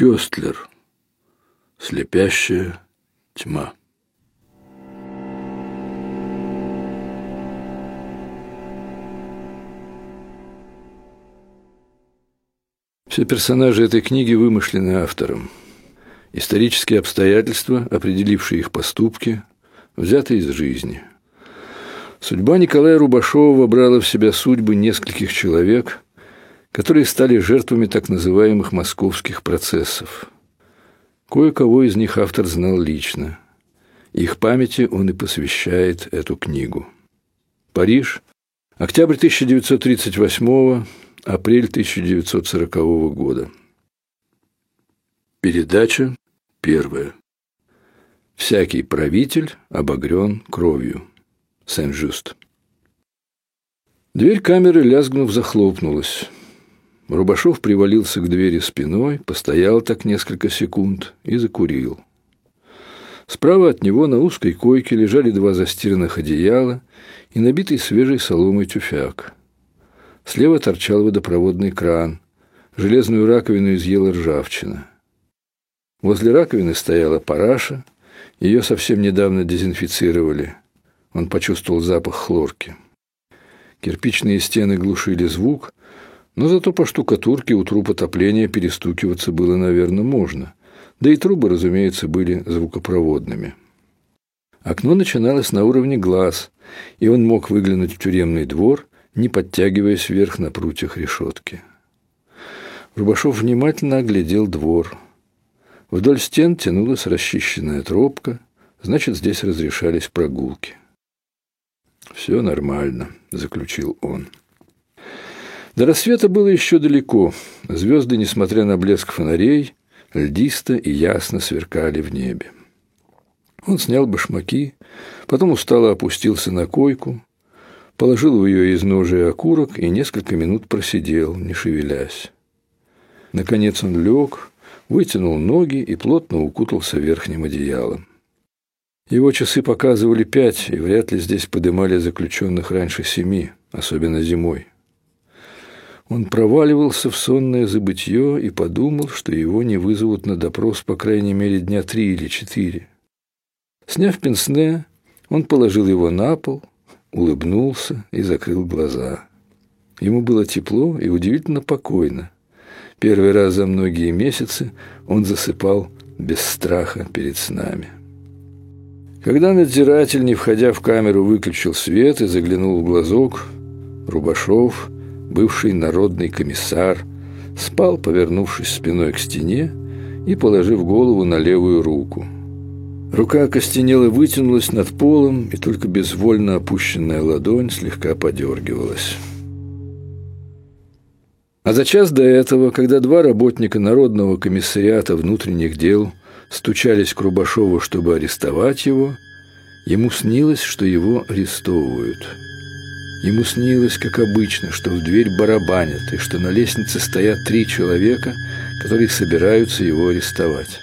Кёстлер. Слепящая тьма. Все персонажи этой книги вымышлены автором. Исторические обстоятельства, определившие их поступки, взяты из жизни. Судьба Николая Рубашова вобрала в себя судьбы нескольких человек, которые стали жертвами так называемых московских процессов. Кое-кого из них автор знал лично. Их памяти он и посвящает эту книгу. Париж, октябрь 1938 апрель 1940 года. Передача первая. Всякий правитель обогрен кровью. Сен-Жюст. Дверь камеры, лязгнув, захлопнулась. Рубашов привалился к двери спиной, постоял так несколько секунд и закурил. Справа от него на узкой койке лежали два застиранных одеяла и набитый свежей соломой тюфяк. Слева торчал водопроводный кран. Железную раковину изъела ржавчина. Возле раковины стояла параша. Ее совсем недавно дезинфицировали. Он почувствовал запах хлорки. Кирпичные стены глушили звук, но зато по штукатурке у труб отопления перестукиваться было, наверное, можно. Да и трубы, разумеется, были звукопроводными. Окно начиналось на уровне глаз, и он мог выглянуть в тюремный двор не подтягиваясь вверх на прутьях решетки. Рубашов внимательно оглядел двор. Вдоль стен тянулась расчищенная тропка, значит, здесь разрешались прогулки. «Все нормально», — заключил он. До рассвета было еще далеко. Звезды, несмотря на блеск фонарей, льдисто и ясно сверкали в небе. Он снял башмаки, потом устало опустился на койку, положил в ее изножие окурок и несколько минут просидел, не шевелясь. Наконец он лег, вытянул ноги и плотно укутался верхним одеялом. Его часы показывали пять, и вряд ли здесь подымали заключенных раньше семи, особенно зимой. Он проваливался в сонное забытье и подумал, что его не вызовут на допрос по крайней мере дня три или четыре. Сняв пенсне, он положил его на пол, улыбнулся и закрыл глаза. Ему было тепло и удивительно покойно. Первый раз за многие месяцы он засыпал без страха перед снами. Когда надзиратель, не входя в камеру, выключил свет и заглянул в глазок, Рубашов, бывший народный комиссар, спал, повернувшись спиной к стене и положив голову на левую руку – Рука окостенела вытянулась над полом, и только безвольно опущенная ладонь слегка подергивалась. А за час до этого, когда два работника Народного комиссариата внутренних дел стучались к Рубашову, чтобы арестовать его, ему снилось, что его арестовывают. Ему снилось, как обычно, что в дверь барабанят, и что на лестнице стоят три человека, которые собираются его арестовать.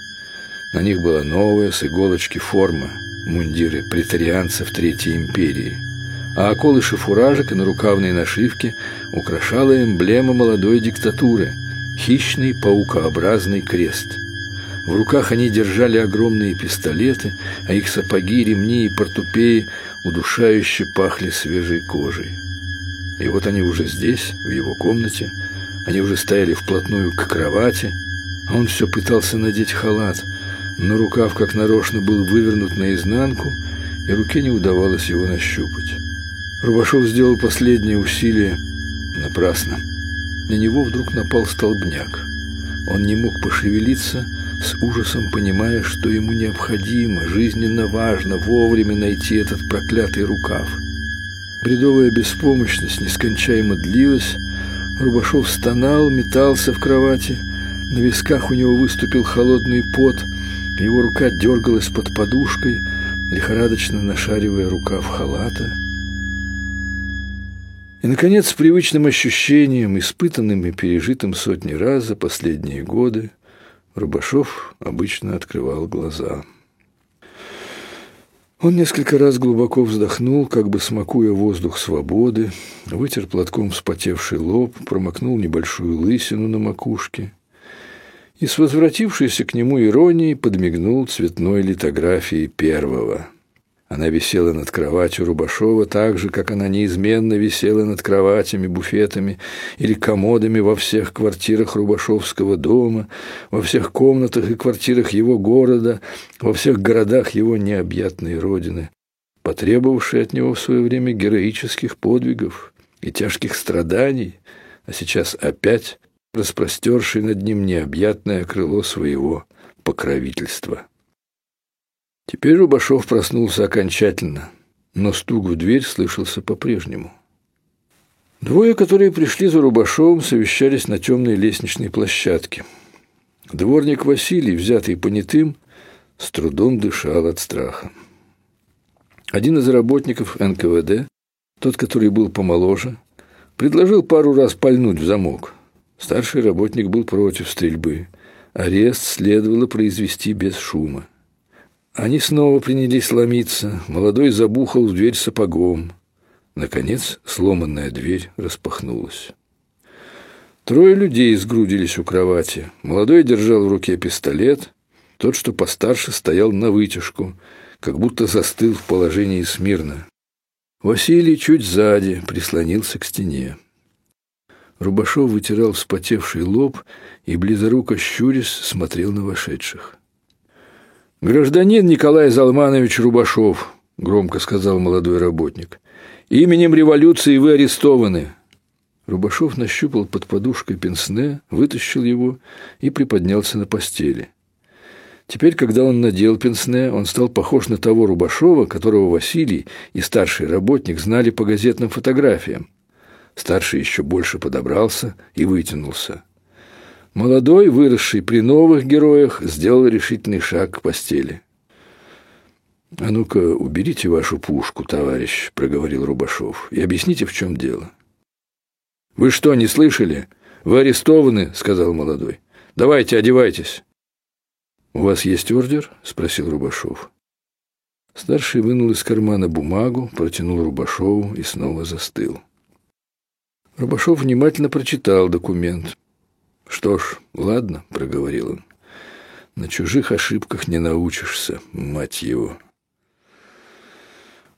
На них была новая с иголочки форма, мундиры претарианцев Третьей империи. А околыши фуражек и нарукавные нашивки украшала эмблема молодой диктатуры – хищный паукообразный крест. В руках они держали огромные пистолеты, а их сапоги, ремни и портупеи удушающе пахли свежей кожей. И вот они уже здесь, в его комнате, они уже стояли вплотную к кровати, а он все пытался надеть халат – но рукав как нарочно был вывернут наизнанку, и руке не удавалось его нащупать. Рубашов сделал последнее усилие напрасно. На него вдруг напал столбняк. Он не мог пошевелиться, с ужасом понимая, что ему необходимо, жизненно важно вовремя найти этот проклятый рукав. Бредовая беспомощность нескончаемо длилась, Рубашов стонал, метался в кровати, на висках у него выступил холодный пот – его рука дергалась под подушкой, лихорадочно нашаривая рукав халата. И, наконец, с привычным ощущением, испытанным и пережитым сотни раз за последние годы, Рубашов обычно открывал глаза. Он несколько раз глубоко вздохнул, как бы смакуя воздух свободы, вытер платком вспотевший лоб, промокнул небольшую лысину на макушке и с возвратившейся к нему иронией подмигнул цветной литографией первого. Она висела над кроватью Рубашова так же, как она неизменно висела над кроватями, буфетами или комодами во всех квартирах Рубашовского дома, во всех комнатах и квартирах его города, во всех городах его необъятной родины, потребовавшей от него в свое время героических подвигов и тяжких страданий, а сейчас опять распростерший над ним необъятное крыло своего покровительства. Теперь Рубашов проснулся окончательно, но стук в дверь слышался по-прежнему. Двое, которые пришли за Рубашовым, совещались на темной лестничной площадке. Дворник Василий, взятый понятым, с трудом дышал от страха. Один из работников НКВД, тот, который был помоложе, предложил пару раз пальнуть в замок. Старший работник был против стрельбы. Арест следовало произвести без шума. Они снова принялись ломиться. Молодой забухал в дверь сапогом. Наконец сломанная дверь распахнулась. Трое людей сгрудились у кровати. Молодой держал в руке пистолет. Тот, что постарше, стоял на вытяжку, как будто застыл в положении смирно. Василий чуть сзади прислонился к стене. Рубашов вытирал вспотевший лоб и, близоруко щурясь, смотрел на вошедших. «Гражданин Николай Залманович Рубашов», — громко сказал молодой работник, — «именем революции вы арестованы». Рубашов нащупал под подушкой пенсне, вытащил его и приподнялся на постели. Теперь, когда он надел пенсне, он стал похож на того Рубашова, которого Василий и старший работник знали по газетным фотографиям. Старший еще больше подобрался и вытянулся. Молодой, выросший при новых героях, сделал решительный шаг к постели. «А ну-ка, уберите вашу пушку, товарищ», — проговорил Рубашов, — «и объясните, в чем дело». «Вы что, не слышали? Вы арестованы», — сказал молодой. «Давайте, одевайтесь». «У вас есть ордер?» — спросил Рубашов. Старший вынул из кармана бумагу, протянул Рубашову и снова застыл. Рубашов внимательно прочитал документ. «Что ж, ладно», — проговорил он. «На чужих ошибках не научишься, мать его».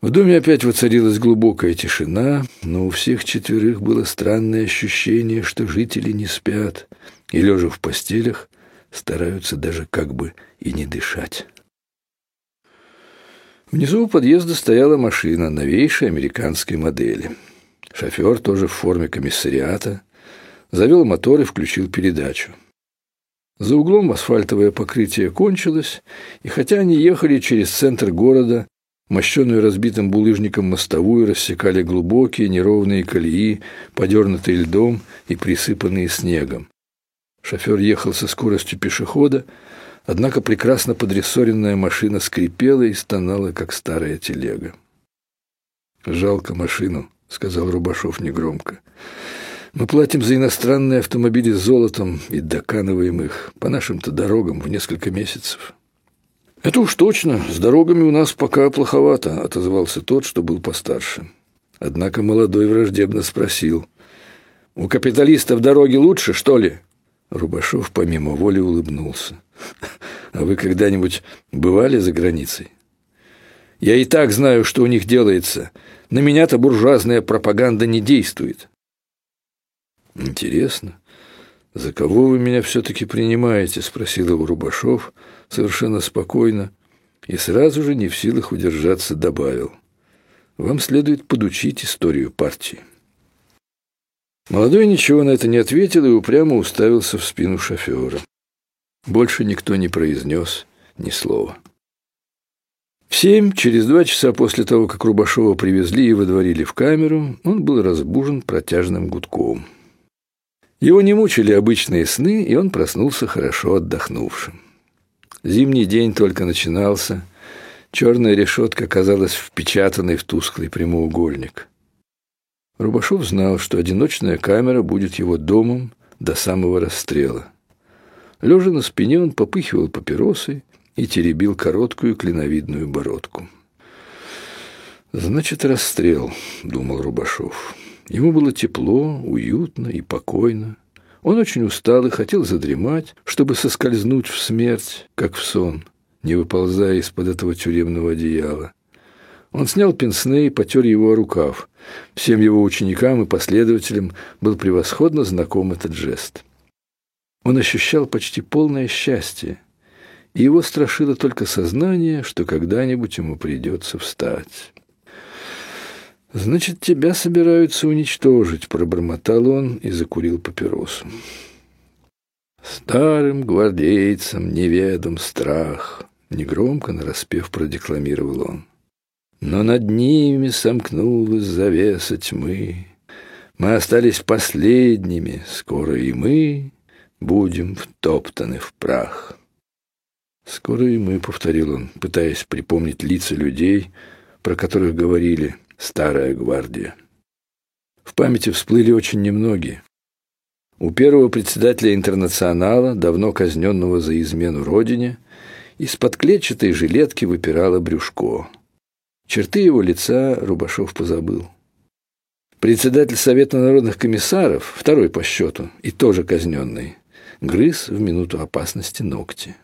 В доме опять воцарилась глубокая тишина, но у всех четверых было странное ощущение, что жители не спят и, лежа в постелях, стараются даже как бы и не дышать. Внизу у подъезда стояла машина новейшей американской модели — Шофер, тоже в форме комиссариата, завел мотор и включил передачу. За углом асфальтовое покрытие кончилось, и хотя они ехали через центр города, мощенную разбитым булыжником мостовую рассекали глубокие неровные колеи, подернутые льдом и присыпанные снегом. Шофер ехал со скоростью пешехода, однако прекрасно подрессоренная машина скрипела и стонала, как старая телега. «Жалко машину», — сказал Рубашов негромко. «Мы платим за иностранные автомобили золотом и доканываем их по нашим-то дорогам в несколько месяцев». «Это уж точно. С дорогами у нас пока плоховато», — отозвался тот, что был постарше. Однако молодой враждебно спросил. «У капиталистов дороги лучше, что ли?» Рубашов помимо воли улыбнулся. «А вы когда-нибудь бывали за границей?» «Я и так знаю, что у них делается. На меня-то буржуазная пропаганда не действует. Интересно, за кого вы меня все-таки принимаете? Спросил его Рубашов совершенно спокойно и сразу же не в силах удержаться добавил. Вам следует подучить историю партии. Молодой ничего на это не ответил и упрямо уставился в спину шофера. Больше никто не произнес ни слова. В семь, через два часа после того, как Рубашова привезли и выдворили в камеру, он был разбужен протяжным гудком. Его не мучили обычные сны, и он проснулся хорошо отдохнувшим. Зимний день только начинался, черная решетка казалась впечатанной в тусклый прямоугольник. Рубашов знал, что одиночная камера будет его домом до самого расстрела. Лежа на спине, он попыхивал папиросой, и теребил короткую клиновидную бородку. «Значит, расстрел», — думал Рубашов. Ему было тепло, уютно и покойно. Он очень устал и хотел задремать, чтобы соскользнуть в смерть, как в сон, не выползая из-под этого тюремного одеяла. Он снял пенсне и потер его о рукав. Всем его ученикам и последователям был превосходно знаком этот жест. Он ощущал почти полное счастье, и его страшило только сознание, что когда-нибудь ему придется встать. «Значит, тебя собираются уничтожить», — пробормотал он и закурил папиросу. «Старым гвардейцам неведом страх», — негромко нараспев продекламировал он. «Но над ними сомкнулась завеса тьмы. Мы остались последними, скоро и мы будем втоптаны в прах». «Скоро и мы», — повторил он, пытаясь припомнить лица людей, про которых говорили — старая гвардия. В памяти всплыли очень немногие. У первого председателя интернационала, давно казненного за измену родине, из-под клетчатой жилетки выпирало брюшко. Черты его лица Рубашов позабыл. Председатель Совета народных комиссаров, второй по счету, и тоже казненный, грыз в минуту опасности ногти.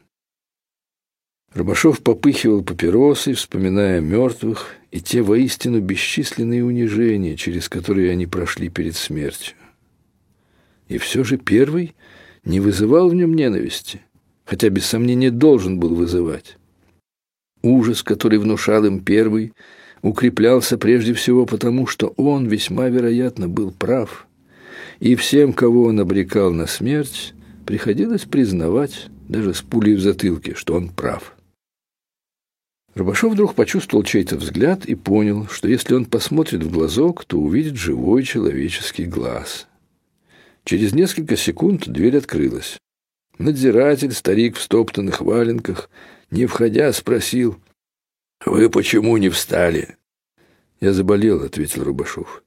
Рыбашов попыхивал папиросой, вспоминая мертвых и те воистину бесчисленные унижения, через которые они прошли перед смертью. И все же первый не вызывал в нем ненависти, хотя без сомнения должен был вызывать. Ужас, который внушал им первый, укреплялся прежде всего потому, что он весьма вероятно был прав, и всем, кого он обрекал на смерть, приходилось признавать, даже с пулей в затылке, что он прав. Рыбашов вдруг почувствовал чей-то взгляд и понял, что если он посмотрит в глазок, то увидит живой человеческий глаз. Через несколько секунд дверь открылась. Надзиратель, старик в стоптанных валенках, не входя, спросил, «Вы почему не встали?» «Я заболел», — ответил Рубашов.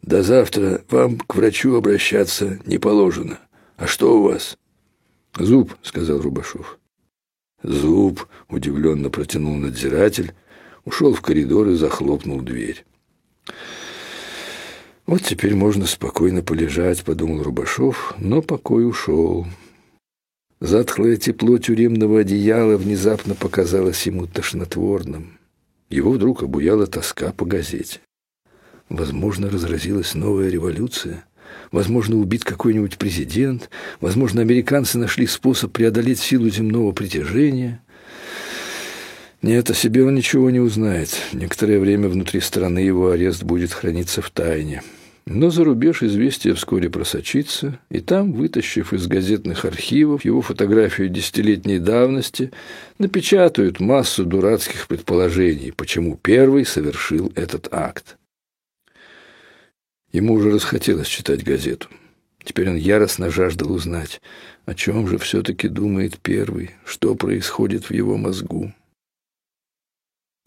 «До завтра вам к врачу обращаться не положено. А что у вас?» «Зуб», — сказал Рубашов. Зуб удивленно протянул надзиратель, ушел в коридор и захлопнул дверь. Вот теперь можно спокойно полежать, подумал Рубашов, но покой ушел. Затхлое тепло тюремного одеяла внезапно показалось ему тошнотворным. Его вдруг обуяла тоска по газете. Возможно, разразилась новая революция. Возможно, убит какой-нибудь президент. Возможно, американцы нашли способ преодолеть силу земного притяжения. Нет, о себе он ничего не узнает. Некоторое время внутри страны его арест будет храниться в тайне. Но за рубеж известие вскоре просочится, и там, вытащив из газетных архивов его фотографию десятилетней давности, напечатают массу дурацких предположений, почему первый совершил этот акт. Ему уже расхотелось читать газету. Теперь он яростно жаждал узнать, о чем же все-таки думает первый, что происходит в его мозгу.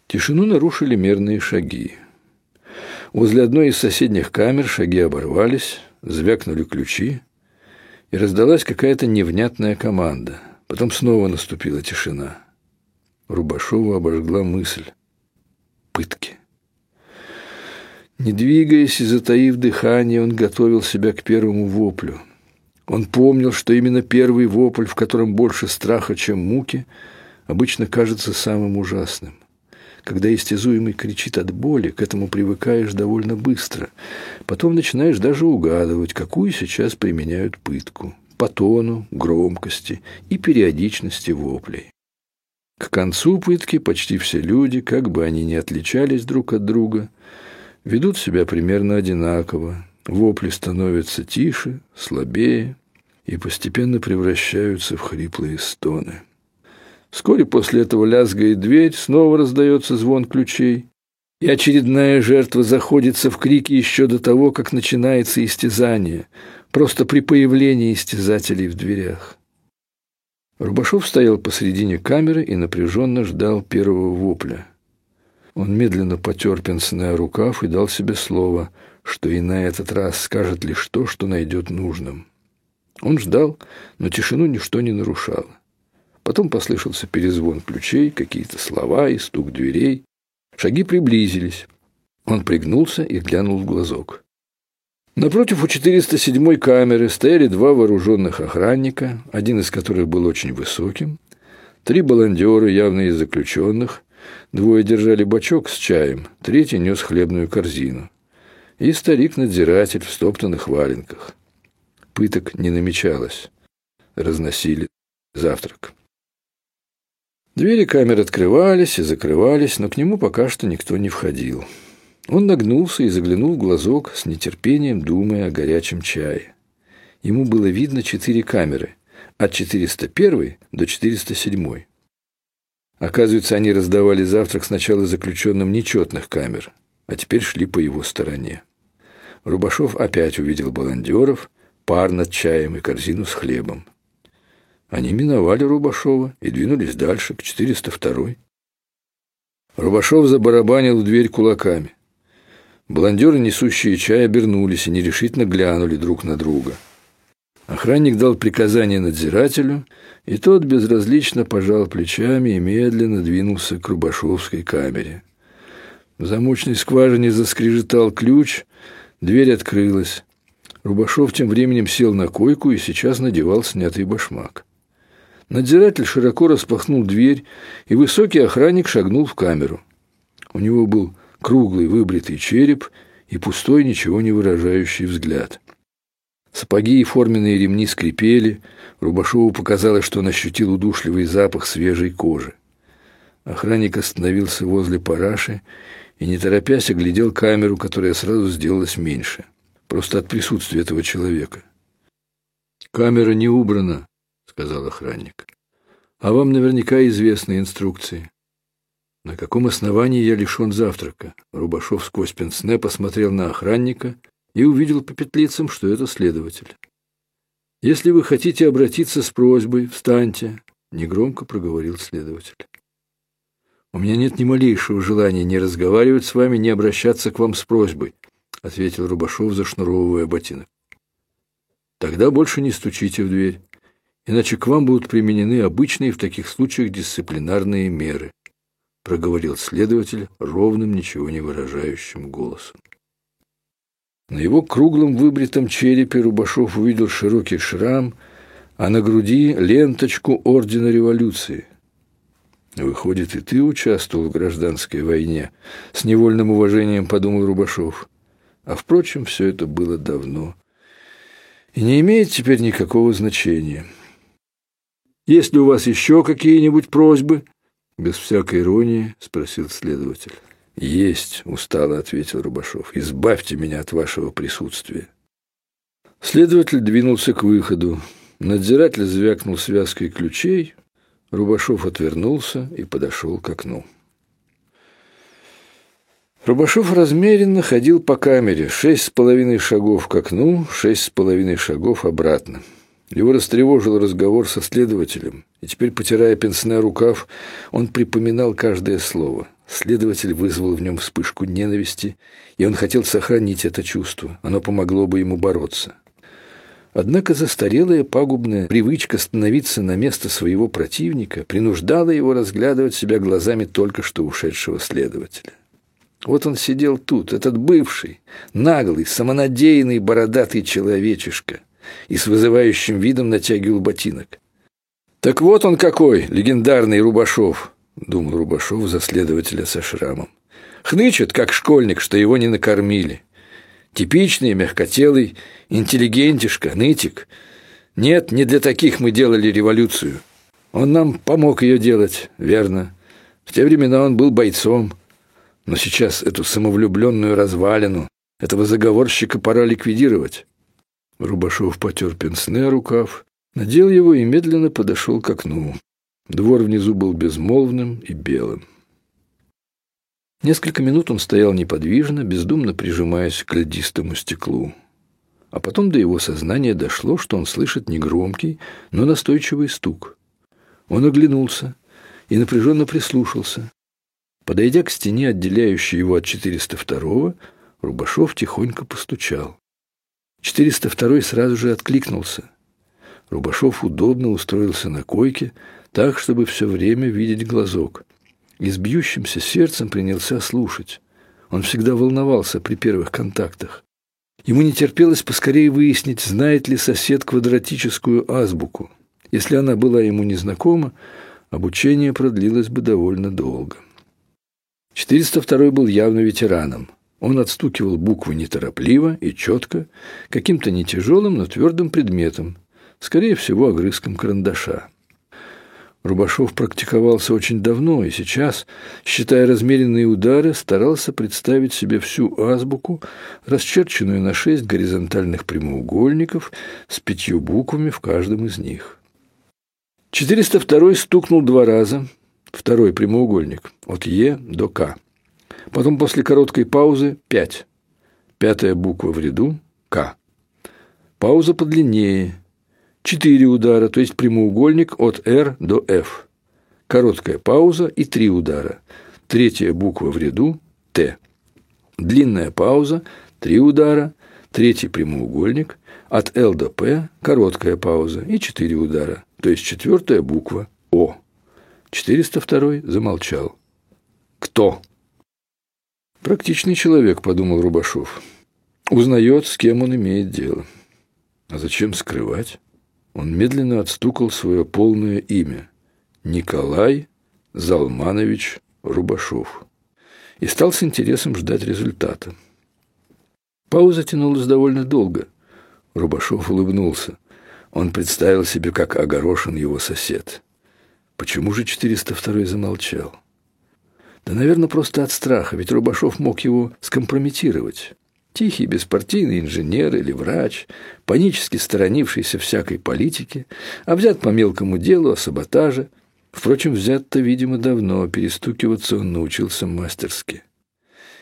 Тишину нарушили мерные шаги. Возле одной из соседних камер шаги оборвались, звякнули ключи, и раздалась какая-то невнятная команда. Потом снова наступила тишина. Рубашова обожгла мысль. Пытки. Не двигаясь и затаив дыхание, он готовил себя к первому воплю. Он помнил, что именно первый вопль, в котором больше страха, чем муки, обычно кажется самым ужасным. Когда истязуемый кричит от боли, к этому привыкаешь довольно быстро. Потом начинаешь даже угадывать, какую сейчас применяют пытку по тону, громкости и периодичности воплей. К концу пытки почти все люди, как бы они ни отличались друг от друга, ведут себя примерно одинаково. Вопли становятся тише, слабее и постепенно превращаются в хриплые стоны. Вскоре после этого лязгает дверь, снова раздается звон ключей, и очередная жертва заходится в крики еще до того, как начинается истязание, просто при появлении истязателей в дверях. Рубашов стоял посредине камеры и напряженно ждал первого вопля – он медленно потер пенсне рукав и дал себе слово, что и на этот раз скажет лишь то, что найдет нужным. Он ждал, но тишину ничто не нарушало. Потом послышался перезвон ключей, какие-то слова и стук дверей. Шаги приблизились. Он пригнулся и глянул в глазок. Напротив у 407 камеры стояли два вооруженных охранника, один из которых был очень высоким, три баландера, явно из заключенных, двое держали бачок с чаем, третий нес хлебную корзину, и старик-надзиратель в стоптанных валенках. Пыток не намечалось. Разносили завтрак. Двери камер открывались и закрывались, но к нему пока что никто не входил. Он нагнулся и заглянул в глазок с нетерпением, думая о горячем чае. Ему было видно четыре камеры, от 401 до 407. Оказывается, они раздавали завтрак сначала заключенным нечетных камер, а теперь шли по его стороне. Рубашов опять увидел баландеров, пар над чаем и корзину с хлебом. Они миновали Рубашова и двинулись дальше, к 402 Рубашов забарабанил в дверь кулаками. Блондеры, несущие чай, обернулись и нерешительно глянули друг на друга. Охранник дал приказание надзирателю, и тот безразлично пожал плечами и медленно двинулся к Рубашовской камере. В замочной скважине заскрежетал ключ, дверь открылась. Рубашов тем временем сел на койку и сейчас надевал снятый башмак. Надзиратель широко распахнул дверь, и высокий охранник шагнул в камеру. У него был круглый выбритый череп и пустой, ничего не выражающий взгляд. Сапоги и форменные ремни скрипели, Рубашову показалось, что он ощутил удушливый запах свежей кожи. Охранник остановился возле параши и, не торопясь, оглядел камеру, которая сразу сделалась меньше, просто от присутствия этого человека. «Камера не убрана», — сказал охранник. «А вам наверняка известны инструкции». На каком основании я лишен завтрака? Рубашов сквозь пенсне посмотрел на охранника и увидел по петлицам, что это следователь. Если вы хотите обратиться с просьбой, встаньте, негромко проговорил следователь. У меня нет ни малейшего желания ни разговаривать с вами, ни обращаться к вам с просьбой, ответил Рубашов, зашнуровывая ботинок. Тогда больше не стучите в дверь, иначе к вам будут применены обычные в таких случаях дисциплинарные меры проговорил следователь ровным, ничего не выражающим голосом. На его круглом выбритом черепе Рубашов увидел широкий шрам, а на груди ленточку Ордена Революции. «Выходит, и ты участвовал в гражданской войне?» С невольным уважением подумал Рубашов. А, впрочем, все это было давно и не имеет теперь никакого значения. «Есть ли у вас еще какие-нибудь просьбы?» Без всякой иронии спросил следователь. Есть, устало ответил Рубашов. Избавьте меня от вашего присутствия. Следователь двинулся к выходу. Надзиратель звякнул связкой ключей. Рубашов отвернулся и подошел к окну. Рубашов размеренно ходил по камере. Шесть с половиной шагов к окну, шесть с половиной шагов обратно. Его растревожил разговор со следователем, и теперь, потирая пенсне рукав, он припоминал каждое слово. Следователь вызвал в нем вспышку ненависти, и он хотел сохранить это чувство. Оно помогло бы ему бороться. Однако застарелая пагубная привычка становиться на место своего противника принуждала его разглядывать себя глазами только что ушедшего следователя. Вот он сидел тут, этот бывший, наглый, самонадеянный, бородатый человечишка, и с вызывающим видом натягивал ботинок. «Так вот он какой, легендарный Рубашов», — думал Рубашов за следователя со шрамом. «Хнычет, как школьник, что его не накормили. Типичный, мягкотелый, интеллигентишка, нытик. Нет, не для таких мы делали революцию. Он нам помог ее делать, верно. В те времена он был бойцом. Но сейчас эту самовлюбленную развалину, этого заговорщика пора ликвидировать. Рубашов потер пенсне рукав, надел его и медленно подошел к окну. Двор внизу был безмолвным и белым. Несколько минут он стоял неподвижно, бездумно прижимаясь к льдистому стеклу. А потом до его сознания дошло, что он слышит негромкий, но настойчивый стук. Он оглянулся и напряженно прислушался. Подойдя к стене, отделяющей его от 402-го, Рубашов тихонько постучал. 402 сразу же откликнулся. Рубашов удобно устроился на койке, так, чтобы все время видеть глазок. И с бьющимся сердцем принялся слушать. Он всегда волновался при первых контактах. Ему не терпелось поскорее выяснить, знает ли сосед квадратическую азбуку. Если она была ему незнакома, обучение продлилось бы довольно долго. 402 был явно ветераном. Он отстукивал буквы неторопливо и четко, каким-то не тяжелым, но твердым предметом, скорее всего, огрызком карандаша. Рубашов практиковался очень давно и сейчас, считая размеренные удары, старался представить себе всю азбуку, расчерченную на шесть горизонтальных прямоугольников с пятью буквами в каждом из них. 402 стукнул два раза, второй прямоугольник, от Е до К. Потом после короткой паузы пять. Пятая буква в ряду – К. Пауза подлиннее – Четыре удара, то есть прямоугольник от R до F. Короткая пауза и три удара. Третья буква в ряду – Т. Длинная пауза, три удара, третий прямоугольник, от L до P – короткая пауза и четыре удара, то есть четвертая буква – О. 402 замолчал. «Кто?» «Практичный человек», – подумал Рубашов. «Узнает, с кем он имеет дело. А зачем скрывать?» Он медленно отстукал свое полное имя – Николай Залманович Рубашов. И стал с интересом ждать результата. Пауза тянулась довольно долго. Рубашов улыбнулся. Он представил себе, как огорошен его сосед. Почему же 402 замолчал? Да, наверное, просто от страха, ведь Рубашов мог его скомпрометировать. Тихий, беспартийный инженер или врач, панически сторонившийся всякой политики, а взят по мелкому делу о саботаже. Впрочем, взят-то, видимо, давно, перестукиваться он научился мастерски.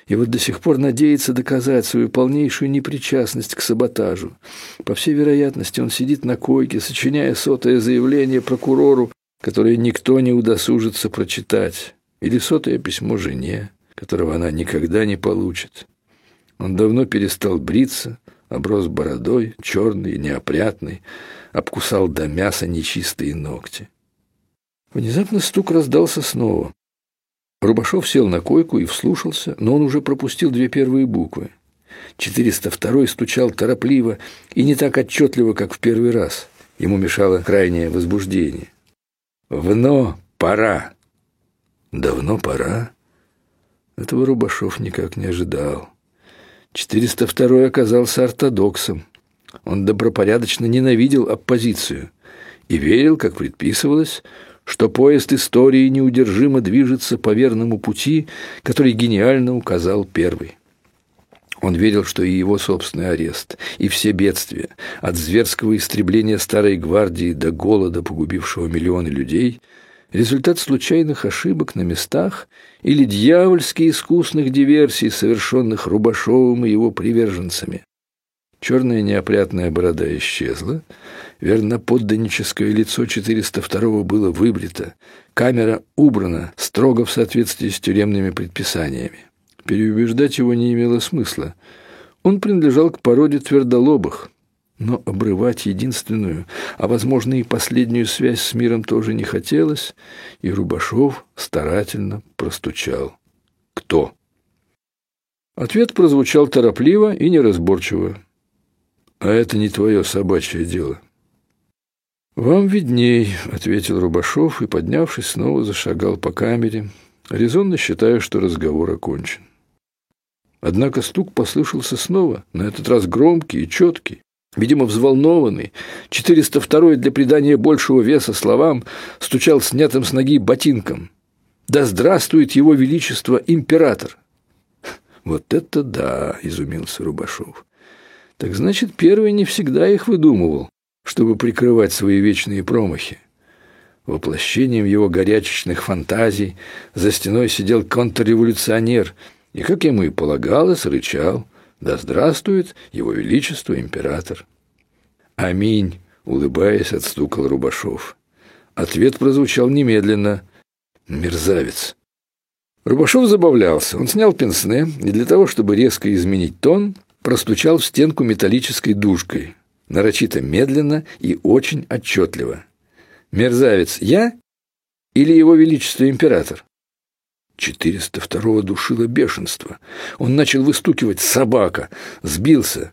И вот до сих пор надеется доказать свою полнейшую непричастность к саботажу. По всей вероятности, он сидит на койке, сочиняя сотое заявление прокурору, которое никто не удосужится прочитать, или сотое письмо жене, которого она никогда не получит. Он давно перестал бриться, оброс бородой, черный, неопрятный, обкусал до мяса нечистые ногти. Внезапно стук раздался снова. Рубашов сел на койку и вслушался, но он уже пропустил две первые буквы. 402 стучал торопливо и не так отчетливо, как в первый раз. Ему мешало крайнее возбуждение. «Вно пора!» «Давно пора?» Этого Рубашов никак не ожидал. 402 оказался ортодоксом. Он добропорядочно ненавидел оппозицию и верил, как предписывалось, что поезд истории неудержимо движется по верному пути, который гениально указал первый. Он верил, что и его собственный арест, и все бедствия, от зверского истребления старой гвардии до голода, погубившего миллионы людей – результат случайных ошибок на местах или дьявольски искусных диверсий, совершенных Рубашовым и его приверженцами. Черная неопрятная борода исчезла, верноподданническое лицо 402 было выбрито, камера убрана строго в соответствии с тюремными предписаниями. Переубеждать его не имело смысла. Он принадлежал к породе твердолобых – но обрывать единственную, а, возможно, и последнюю связь с миром тоже не хотелось, и Рубашов старательно простучал. «Кто?» Ответ прозвучал торопливо и неразборчиво. «А это не твое собачье дело». «Вам видней», — ответил Рубашов и, поднявшись, снова зашагал по камере, резонно считая, что разговор окончен. Однако стук послышался снова, на этот раз громкий и четкий. Видимо, взволнованный, 402 для придания большего веса словам стучал снятым с ноги ботинком. «Да здравствует его величество император!» «Вот это да!» – изумился Рубашов. «Так значит, первый не всегда их выдумывал, чтобы прикрывать свои вечные промахи. Воплощением его горячечных фантазий за стеной сидел контрреволюционер и, как ему и полагалось, рычал – да здравствует его величество император. Аминь, улыбаясь, отстукал Рубашов. Ответ прозвучал немедленно. Мерзавец. Рубашов забавлялся. Он снял пенсне и для того, чтобы резко изменить тон, простучал в стенку металлической дужкой, нарочито медленно и очень отчетливо. «Мерзавец я или его величество император?» 402-го душило бешенство. Он начал выстукивать «собака», сбился.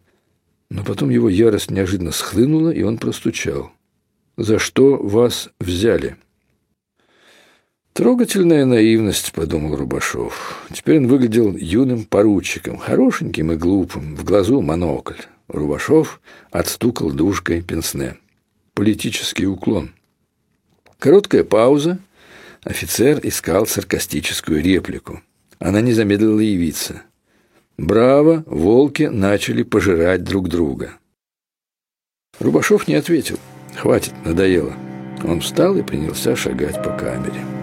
Но потом его ярость неожиданно схлынула, и он простучал. «За что вас взяли?» «Трогательная наивность», — подумал Рубашов. Теперь он выглядел юным поручиком, хорошеньким и глупым, в глазу монокль. Рубашов отстукал дужкой пенсне. Политический уклон. Короткая пауза. Офицер искал саркастическую реплику. Она не замедлила явиться. Браво, волки начали пожирать друг друга. Рубашов не ответил. Хватит, надоело. Он встал и принялся шагать по камере.